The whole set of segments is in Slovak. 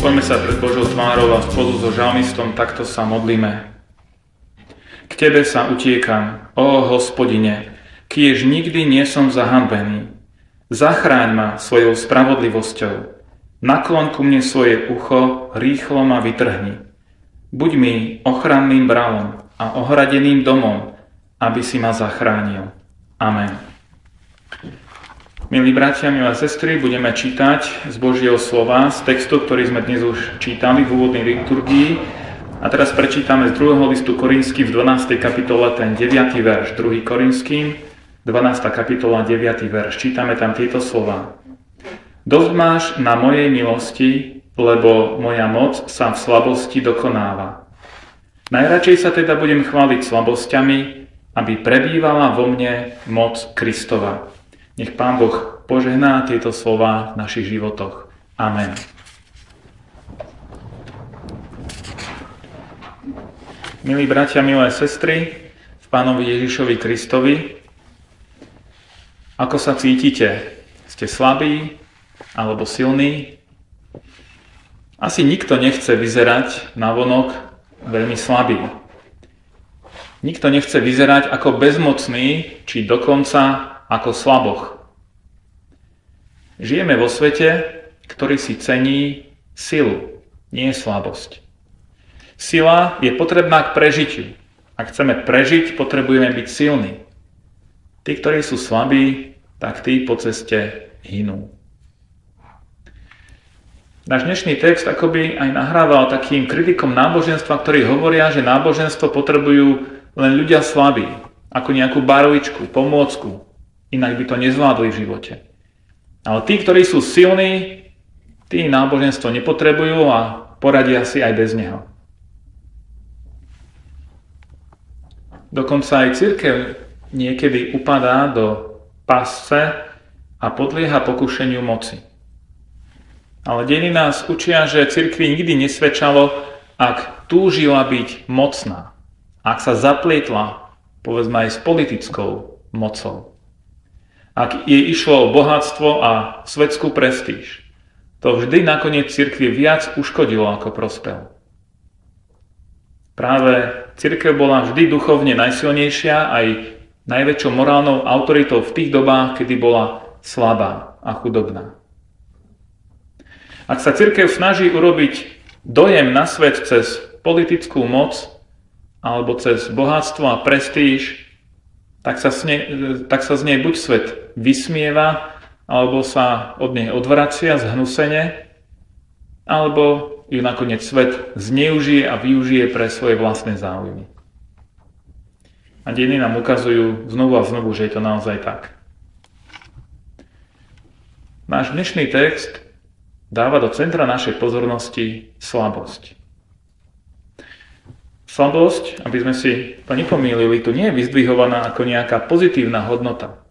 Poďme sa pred Božou tvárou a spolu so žalmistom takto sa modlíme. K Tebe sa utiekam, ó hospodine, kiež nikdy nie som zahambený. Zachráň ma svojou spravodlivosťou. Naklon ku mne svoje ucho, rýchlo ma vytrhni. Buď mi ochranným bralom a ohradeným domom, aby si ma zachránil. Amen. Milí bratia, milé sestry, budeme čítať z Božieho slova, z textu, ktorý sme dnes už čítali v úvodnej liturgii. A teraz prečítame z 2. listu Korinským v 12. kapitole ten 9. verš, 2. Korinským, 12. kapitola, 9. verš. Čítame tam tieto slova. Dosť máš na mojej milosti, lebo moja moc sa v slabosti dokonáva. Najradšej sa teda budem chváliť slabosťami, aby prebývala vo mne moc Kristova. Nech Pán Boh požehná tieto slova v našich životoch. Amen. Milí bratia, milé sestry, v Pánovi Ježišovi Kristovi, ako sa cítite? Ste slabí alebo silní? Asi nikto nechce vyzerať na vonok veľmi slabý. Nikto nechce vyzerať ako bezmocný, či dokonca ako slaboch. Žijeme vo svete, ktorý si cení silu, nie slabosť. Sila je potrebná k prežitiu. Ak chceme prežiť, potrebujeme byť silní. Tí, ktorí sú slabí, tak tí po ceste hynú. Náš dnešný text akoby aj nahrával takým kritikom náboženstva, ktorí hovoria, že náboženstvo potrebujú len ľudia slabí, ako nejakú barvičku, pomôcku, Inak by to nezvládli v živote. Ale tí, ktorí sú silní, tí náboženstvo nepotrebujú a poradia si aj bez neho. Dokonca aj církev niekedy upadá do pasce a podlieha pokušeniu moci. Ale dejiny nás učia, že cirkvi nikdy nesvedčalo, ak túžila byť mocná, ak sa zaplietla, povedzme aj s politickou mocou ak jej išlo o bohatstvo a svetskú prestíž. To vždy nakoniec cirkvi viac uškodilo ako prospel. Práve cirkev bola vždy duchovne najsilnejšia aj najväčšou morálnou autoritou v tých dobách, kedy bola slabá a chudobná. Ak sa cirkev snaží urobiť dojem na svet cez politickú moc alebo cez bohatstvo a prestíž, tak sa, z nej, tak sa z nej buď svet vysmieva, alebo sa od nej odvracia zhnusene, alebo ju nakoniec svet zneužije a využije pre svoje vlastné záujmy. A dejiny nám ukazujú znovu a znovu, že je to naozaj tak. Náš dnešný text dáva do centra našej pozornosti slabosť. Slabosť, aby sme si to nepomýlili, tu nie je vyzdvihovaná ako nejaká pozitívna hodnota.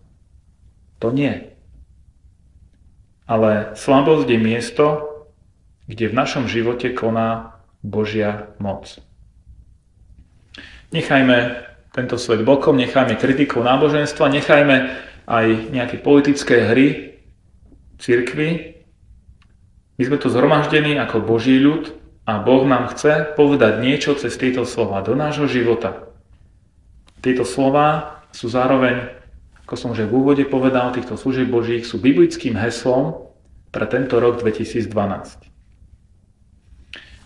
To nie. Ale slabosť je miesto, kde v našom živote koná Božia moc. Nechajme tento svet bokom, nechajme kritikou náboženstva, nechajme aj nejaké politické hry cirkvy. My sme tu zhromaždení ako Boží ľud, a Boh nám chce povedať niečo cez tieto slova do nášho života. Tieto slova sú zároveň, ako som už v úvode povedal, týchto služieb Božích sú biblickým heslom pre tento rok 2012.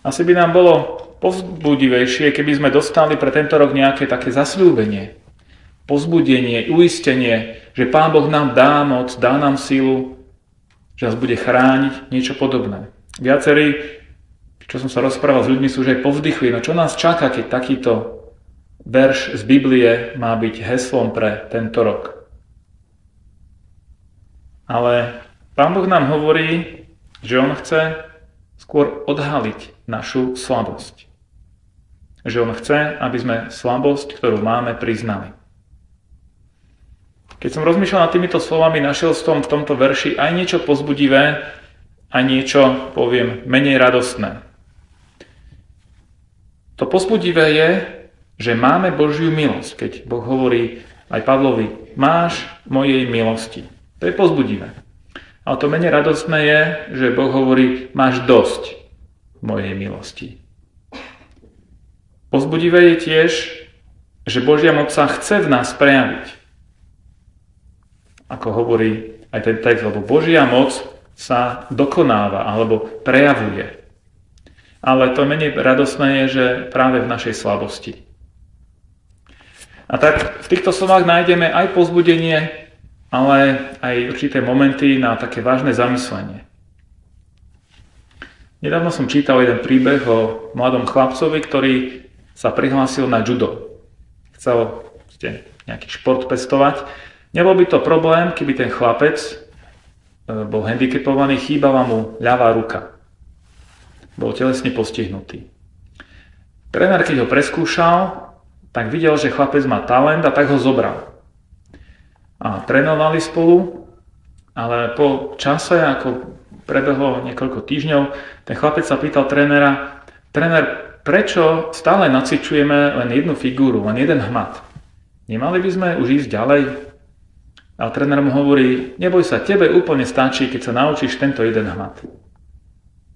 Asi by nám bolo povzbudivejšie, keby sme dostali pre tento rok nejaké také zasľúbenie, pozbudenie, uistenie, že Pán Boh nám dá moc, dá nám sílu, že nás bude chrániť, niečo podobné. Viacerí čo som sa rozprával s ľuďmi, sú, že aj povzdychli, no čo nás čaká, keď takýto verš z Biblie má byť heslom pre tento rok. Ale Pán Boh nám hovorí, že On chce skôr odhaliť našu slabosť. Že on chce, aby sme slabosť, ktorú máme, priznali. Keď som rozmýšľal nad týmito slovami, našiel som v tomto verši aj niečo pozbudivé, aj niečo, poviem, menej radostné. To pozbudivé je, že máme Božiu milosť. Keď Boh hovorí aj Pavlovi, máš mojej milosti. To je pozbudivé. Ale to menej radostné je, že Boh hovorí, máš dosť mojej milosti. Pozbudivé je tiež, že Božia moc sa chce v nás prejaviť ako hovorí aj ten text, lebo Božia moc sa dokonáva alebo prejavuje. Ale to menej radosné je, že práve v našej slabosti. A tak v týchto slovách nájdeme aj pozbudenie, ale aj určité momenty na také vážne zamyslenie. Nedávno som čítal jeden príbeh o mladom chlapcovi, ktorý sa prihlásil na judo. Chcel nejaký šport pestovať Nebol by to problém, keby ten chlapec e, bol handicapovaný, chýbala mu ľavá ruka. Bol telesne postihnutý. Tréner, keď ho preskúšal, tak videl, že chlapec má talent a tak ho zobral. A trénovali spolu, ale po čase, ako prebehlo niekoľko týždňov, ten chlapec sa pýtal trénera, tréner, prečo stále nacičujeme len jednu figúru, len jeden hmat? Nemali by sme už ísť ďalej? A tréner mu hovorí, neboj sa, tebe úplne stačí, keď sa naučíš tento jeden hmat.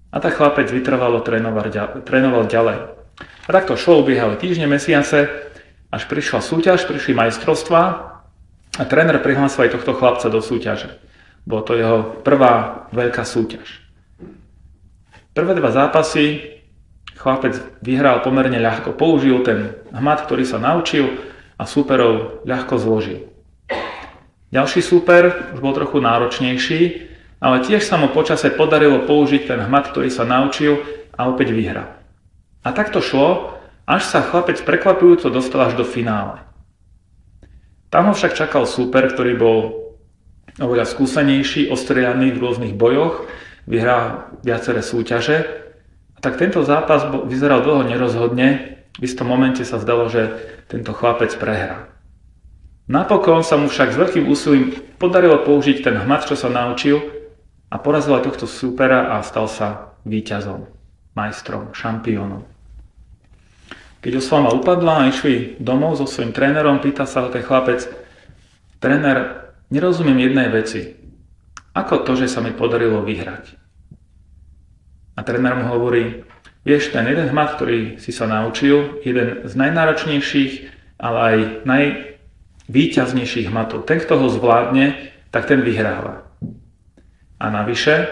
A tak chlapec vytrvalo trénoval ďalej. A takto šlo, ubiehali týždne, mesiace, až prišla súťaž, prišli majstrovstvá a tréner prihlásil aj tohto chlapca do súťaže. Bolo to jeho prvá veľká súťaž. Prvé dva zápasy chlapec vyhral pomerne ľahko. Použil ten hmat, ktorý sa naučil a súperov ľahko zložil. Ďalší súper už bol trochu náročnejší, ale tiež sa mu počase podarilo použiť ten hmat, ktorý sa naučil a opäť vyhral. A tak to šlo, až sa chlapec prekvapujúco dostal až do finále. Tam ho však čakal súper, ktorý bol oveľa skúsenejší, ostrieľaný v rôznych bojoch, vyhral viaceré súťaže. A tak tento zápas vyzeral dlho nerozhodne, v istom momente sa zdalo, že tento chlapec prehrá. Napokon sa mu však s veľkým úsilím podarilo použiť ten hmat, čo sa naučil a porazil aj tohto supera a stal sa víťazom, majstrom, šampiónom. Keď oslava upadla a išli domov so svojím trénerom, pýta sa ho ten chlapec, tréner, nerozumiem jednej veci. Ako to, že sa mi podarilo vyhrať? A tréner mu hovorí, vieš, ten jeden hmat, ktorý si sa naučil, jeden z najnáročnejších, ale aj naj, výťaznejších hmatov. Ten, kto ho zvládne, tak ten vyhráva. A navyše,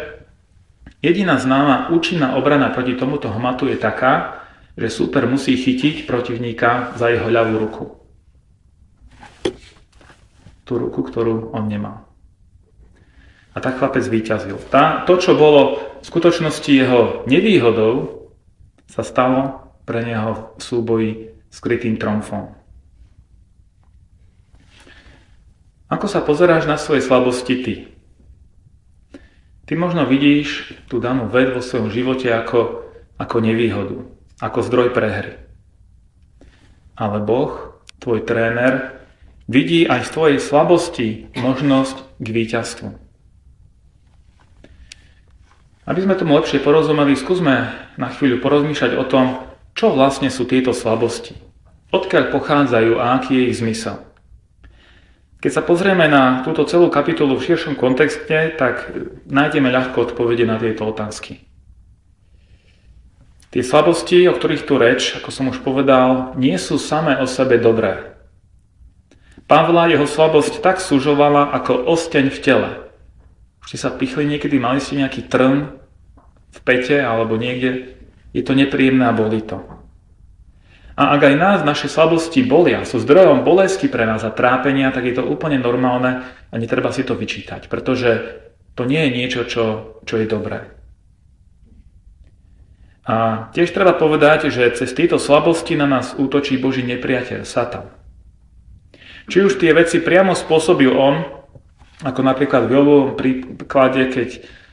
jediná známa účinná obrana proti tomuto hmatu je taká, že super musí chytiť protivníka za jeho ľavú ruku. Tú ruku, ktorú on nemá. A tak chlapec vyťazil. Tá, to, čo bolo v skutočnosti jeho nevýhodou, sa stalo pre neho v súboji skrytým tromfom. Ako sa pozeráš na svoje slabosti ty? Ty možno vidíš tú danú vec vo svojom živote ako, ako nevýhodu, ako zdroj prehry. Ale Boh, tvoj tréner, vidí aj v tvojej slabosti možnosť k víťazstvu. Aby sme tomu lepšie porozumeli, skúsme na chvíľu porozmýšľať o tom, čo vlastne sú tieto slabosti. Odkiaľ pochádzajú a aký je ich zmysel. Keď sa pozrieme na túto celú kapitolu v širšom kontexte, tak nájdeme ľahko odpovede na tieto otázky. Tie slabosti, o ktorých tu reč, ako som už povedal, nie sú samé o sebe dobré. Pavla jeho slabosť tak sužovala ako osteň v tele. Už sa pichli niekedy, mali ste nejaký trn v pete alebo niekde, je to nepríjemné a bolí to. A ak aj nás naše slabosti bolia, sú zdrojom bolesti pre nás a trápenia, tak je to úplne normálne a netreba si to vyčítať, pretože to nie je niečo, čo, čo je dobré. A tiež treba povedať, že cez tieto slabosti na nás útočí Boží nepriateľ, Satan. Či už tie veci priamo spôsobil on, ako napríklad v Jovovom príklade, keď,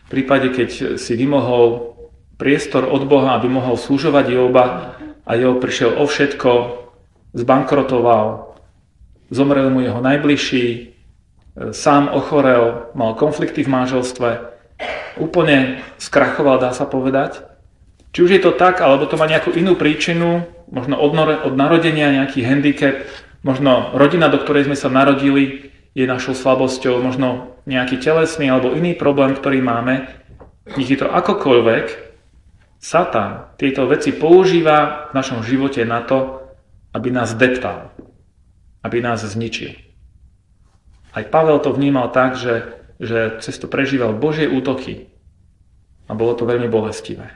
prípade, keď si vymohol priestor od Boha, aby mohol slúžovať Joba a Job prišiel o všetko, zbankrotoval, zomrel mu jeho najbližší, sám ochorel, mal konflikty v manželstve, úplne skrachoval, dá sa povedať. Či už je to tak, alebo to má nejakú inú príčinu, možno od, od narodenia nejaký handicap, možno rodina, do ktorej sme sa narodili, je našou slabosťou, možno nejaký telesný alebo iný problém, ktorý máme, nech je to akokoľvek, Satan tieto veci používa v našom živote na to, aby nás deptal, aby nás zničil. Aj Pavel to vnímal tak, že, že cez to prežíval Božie útoky a bolo to veľmi bolestivé.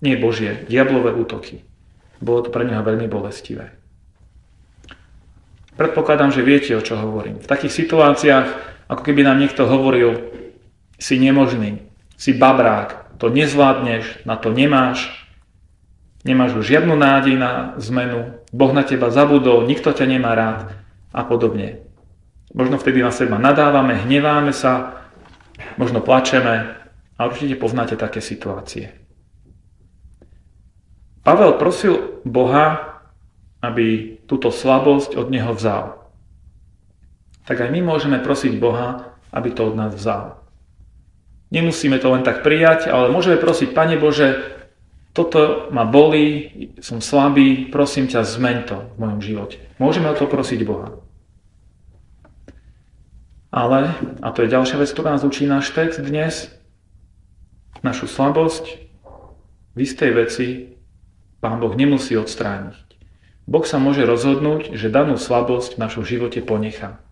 Nie Božie, diablové útoky. Bolo to pre neho veľmi bolestivé. Predpokladám, že viete, o čo hovorím. V takých situáciách, ako keby nám niekto hovoril, si nemožný, si babrák, to nezvládneš, na to nemáš, nemáš už žiadnu nádej na zmenu, Boh na teba zabudol, nikto ťa nemá rád a podobne. Možno vtedy na seba nadávame, hneváme sa, možno plačeme a určite poznáte také situácie. Pavel prosil Boha, aby túto slabosť od neho vzal. Tak aj my môžeme prosiť Boha, aby to od nás vzal. Nemusíme to len tak prijať, ale môžeme prosiť, Pane Bože, toto ma bolí, som slabý, prosím ťa, zmeň to v mojom živote. Môžeme o to prosiť Boha. Ale, a to je ďalšia vec, ktorá nás učí náš text dnes, našu slabosť v istej veci Pán Boh nemusí odstrániť. Boh sa môže rozhodnúť, že danú slabosť v našom živote ponechá.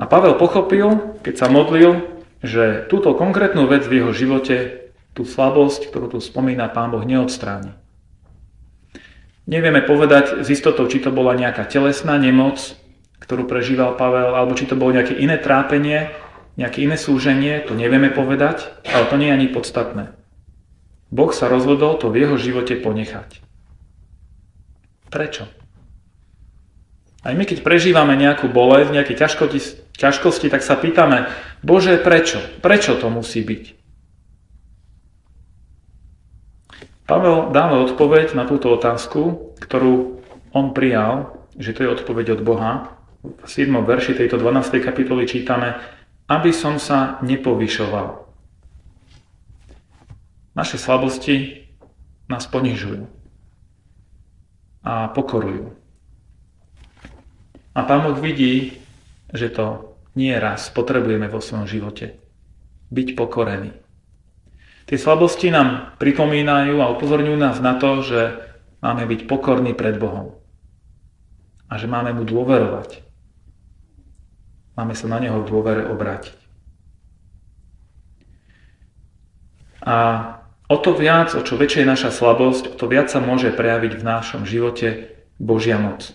A Pavel pochopil, keď sa modlil, že túto konkrétnu vec v jeho živote, tú slabosť, ktorú tu spomína Pán Boh, neodstráni. Nevieme povedať s istotou, či to bola nejaká telesná nemoc, ktorú prežíval Pavel, alebo či to bolo nejaké iné trápenie, nejaké iné súženie, to nevieme povedať, ale to nie je ani podstatné. Boh sa rozhodol to v jeho živote ponechať. Prečo? Aj my, keď prežívame nejakú bolesť, nejaké ťažkosti, ťažkosti, tak sa pýtame, Bože, prečo? Prečo to musí byť? Pavel dáva odpoveď na túto otázku, ktorú on prijal, že to je odpoveď od Boha. V 7. verši tejto 12. kapitoly čítame, aby som sa nepovyšoval. Naše slabosti nás ponižujú a pokorujú. A Pán Boh vidí, že to nie raz potrebujeme vo svojom živote byť pokorení. Tie slabosti nám pripomínajú a upozorňujú nás na to, že máme byť pokorní pred Bohom. A že máme mu dôverovať. Máme sa na neho v dôvere obrátiť. A o to viac, o čo väčšia je naša slabosť, o to viac sa môže prejaviť v našom živote Božia moc.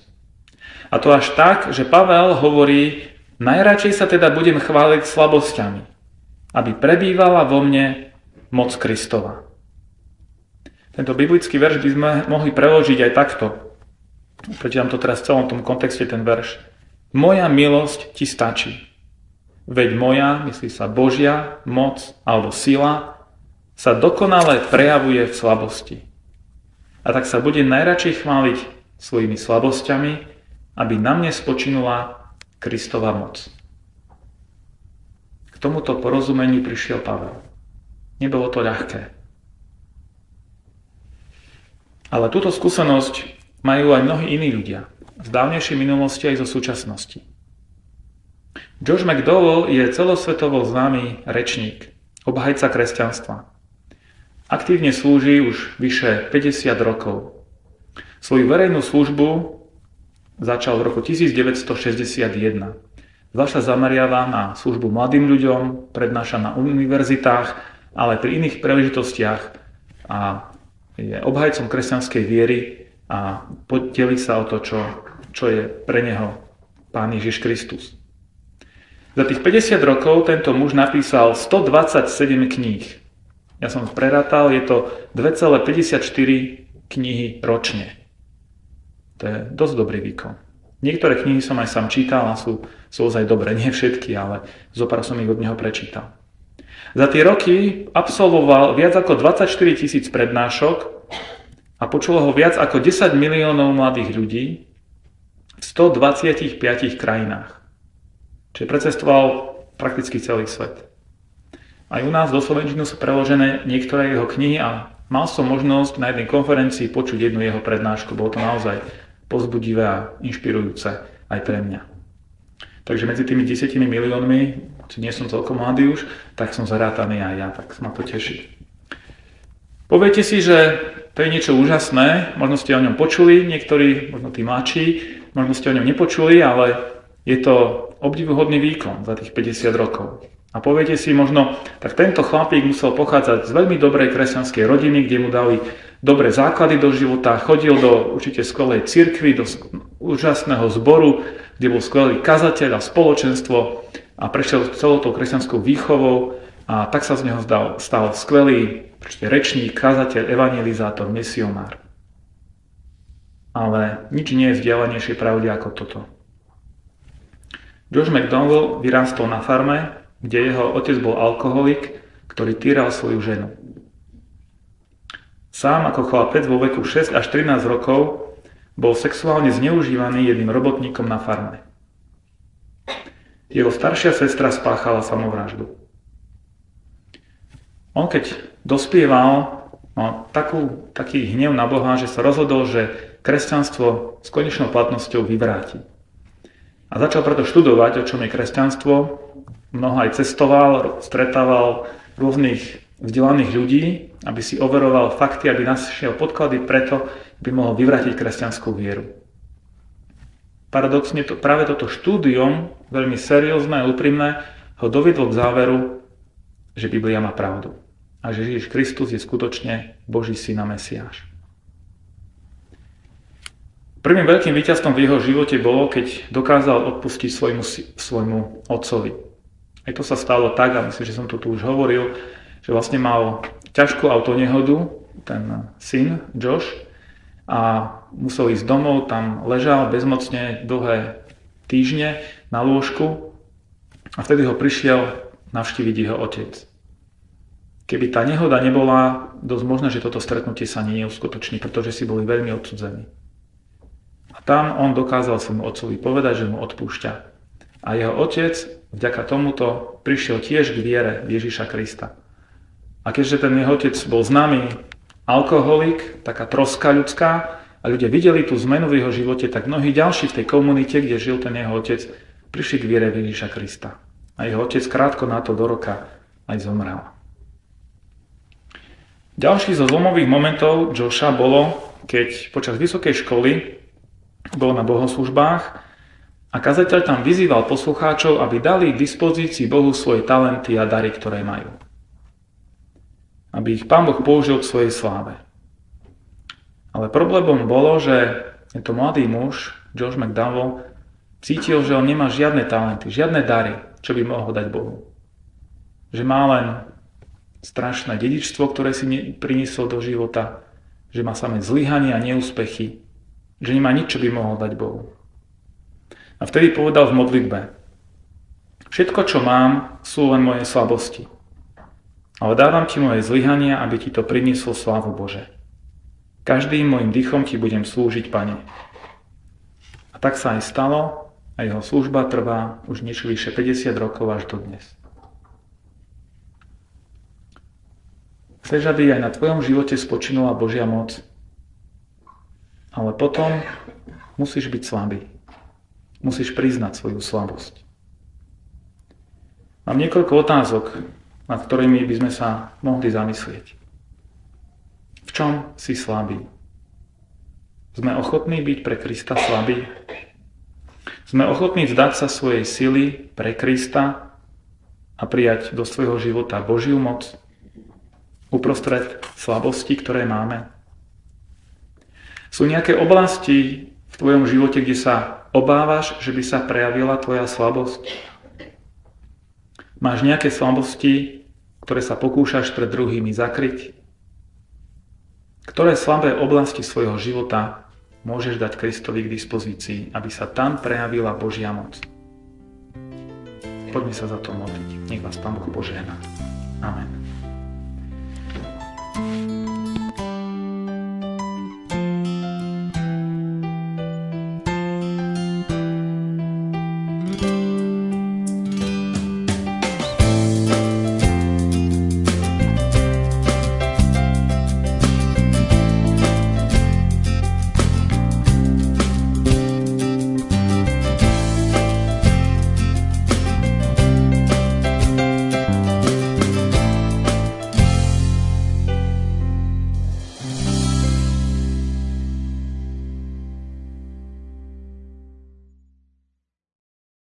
A to až tak, že Pavel hovorí Najradšej sa teda budem chváliť slabosťami, aby prebývala vo mne moc Kristova. Tento biblický verš by sme mohli preložiť aj takto. Prečítam to teraz v celom tom kontexte, ten verš. Moja milosť ti stačí. Veď moja, myslí sa Božia, moc alebo sila, sa dokonale prejavuje v slabosti. A tak sa bude najradšej chváliť svojimi slabosťami, aby na mne spočinula Kristova moc. K tomuto porozumeniu prišiel Pavel. Nebolo to ľahké. Ale túto skúsenosť majú aj mnohí iní ľudia. Z dávnejšej minulosti aj zo súčasnosti. Josh McDowell je celosvetovo známy rečník, obhajca kresťanstva. Aktívne slúži už vyše 50 rokov. Svoju verejnú službu začal v roku 1961. Zvlášť sa zameriava na službu mladým ľuďom, prednáša na univerzitách, ale pri iných príležitostiach a je obhajcom kresťanskej viery a podeli sa o to, čo, čo je pre neho Pán Ježiš Kristus. Za tých 50 rokov tento muž napísal 127 kníh. Ja som prerátal, je to 2,54 knihy ročne. To je dosť dobrý výkon. Niektoré knihy som aj sám čítal a sú, sú ozaj dobré, nie všetky, ale zopár som ich od neho prečítal. Za tie roky absolvoval viac ako 24 tisíc prednášok a počulo ho viac ako 10 miliónov mladých ľudí v 125 krajinách. Čiže precestoval prakticky celý svet. Aj u nás do Slovenčinu sú preložené niektoré jeho knihy a mal som možnosť na jednej konferencii počuť jednu jeho prednášku. Bolo to naozaj pozbudivé a inšpirujúce aj pre mňa. Takže medzi tými 10 miliónmi, nie som celkom mladý už, tak som zarátaný aj ja, tak ma to teší. Poviete si, že to je niečo úžasné, možno ste o ňom počuli, niektorí, možno tí mladší, možno ste o ňom nepočuli, ale je to obdivuhodný výkon za tých 50 rokov. A poviete si možno, tak tento chlapík musel pochádzať z veľmi dobrej kresťanskej rodiny, kde mu dali dobré základy do života, chodil do určite skvelej cirkvi, do úžasného zboru, kde bol skvelý kazateľ a spoločenstvo a prešiel celou tou kresťanskou výchovou a tak sa z neho stal, stal skvelý rečník, kazateľ, evangelizátor, misionár. Ale nič nie je vzdialenejšej pravde ako toto. Josh McDonald vyrástol na farme, kde jeho otec bol alkoholik, ktorý týral svoju ženu. Sám ako chlapec vo veku 6 až 13 rokov bol sexuálne zneužívaný jedným robotníkom na farme. Jeho staršia sestra spáchala samovraždu. On keď dospieval, mal takú, taký hnev na Boha, že sa rozhodol, že kresťanstvo s konečnou platnosťou vyvráti. A začal preto študovať, o čom je kresťanstvo. Mnoho aj cestoval, stretával rôznych vzdelaných ľudí, aby si overoval fakty, aby našiel podklady preto, by mohol vyvrátiť kresťanskú vieru. Paradoxne to, práve toto štúdium, veľmi seriózne a úprimné, ho dovedlo k záveru, že Biblia má pravdu a že Ježiš Kristus je skutočne Boží syn a Mesiáš. Prvým veľkým víťazstvom v jeho živote bolo, keď dokázal odpustiť svojmu, svojmu otcovi. Aj to sa stalo tak, a myslím, že som to tu už hovoril, že vlastne mal ťažkú autonehodu, ten syn Josh, a musel ísť domov, tam ležal bezmocne dlhé týždne na lôžku a vtedy ho prišiel navštíviť jeho otec. Keby tá nehoda nebola, dosť možné, že toto stretnutie sa neuskutoční, pretože si boli veľmi odsudzení. A tam on dokázal svojmu otcovi povedať, že mu odpúšťa. A jeho otec vďaka tomuto prišiel tiež k viere Ježiša Krista. A keďže ten jeho otec bol známy alkoholik, taká troska ľudská, a ľudia videli tú zmenu v jeho živote, tak mnohí ďalší v tej komunite, kde žil ten jeho otec, prišli k viere Ježiša Krista. A jeho otec krátko na to do roka aj zomrel. Ďalší zo zlomových momentov Joša bolo, keď počas vysokej školy bol na bohoslužbách a kazateľ tam vyzýval poslucháčov, aby dali k dispozícii Bohu svoje talenty a dary, ktoré majú aby ich Pán Boh použil k svojej sláve. Ale problémom bolo, že tento mladý muž, Josh McDowell, cítil, že on nemá žiadne talenty, žiadne dary, čo by mohol dať Bohu. Že má len strašné dedičstvo, ktoré si priniesol do života, že má samé zlyhanie a neúspechy, že nemá nič, čo by mohol dať Bohu. A vtedy povedal v modlitbe, všetko, čo mám, sú len moje slabosti. Ale dávam ti moje zlyhania, aby ti to prinieslo slávu Bože. Každým môjim dychom ti budem slúžiť, Pane. A tak sa aj stalo a jeho služba trvá už niečo vyše 50 rokov až do dnes. Chceš, aby aj na tvojom živote spočinula Božia moc, ale potom musíš byť slabý. Musíš priznať svoju slabosť. Mám niekoľko otázok, nad ktorými by sme sa mohli zamyslieť. V čom si slabý? Sme ochotní byť pre Krista slabí? Sme ochotní vzdať sa svojej sily pre Krista a prijať do svojho života Božiu moc uprostred slabosti, ktoré máme? Sú nejaké oblasti v tvojom živote, kde sa obávaš, že by sa prejavila tvoja slabosť? Máš nejaké slabosti, ktoré sa pokúšaš pred druhými zakryť? Ktoré slabé oblasti svojho života môžeš dať Kristovi k dispozícii, aby sa tam prejavila Božia moc? Poďme sa za to modliť. Nech vás Pán Boh požehná. Amen.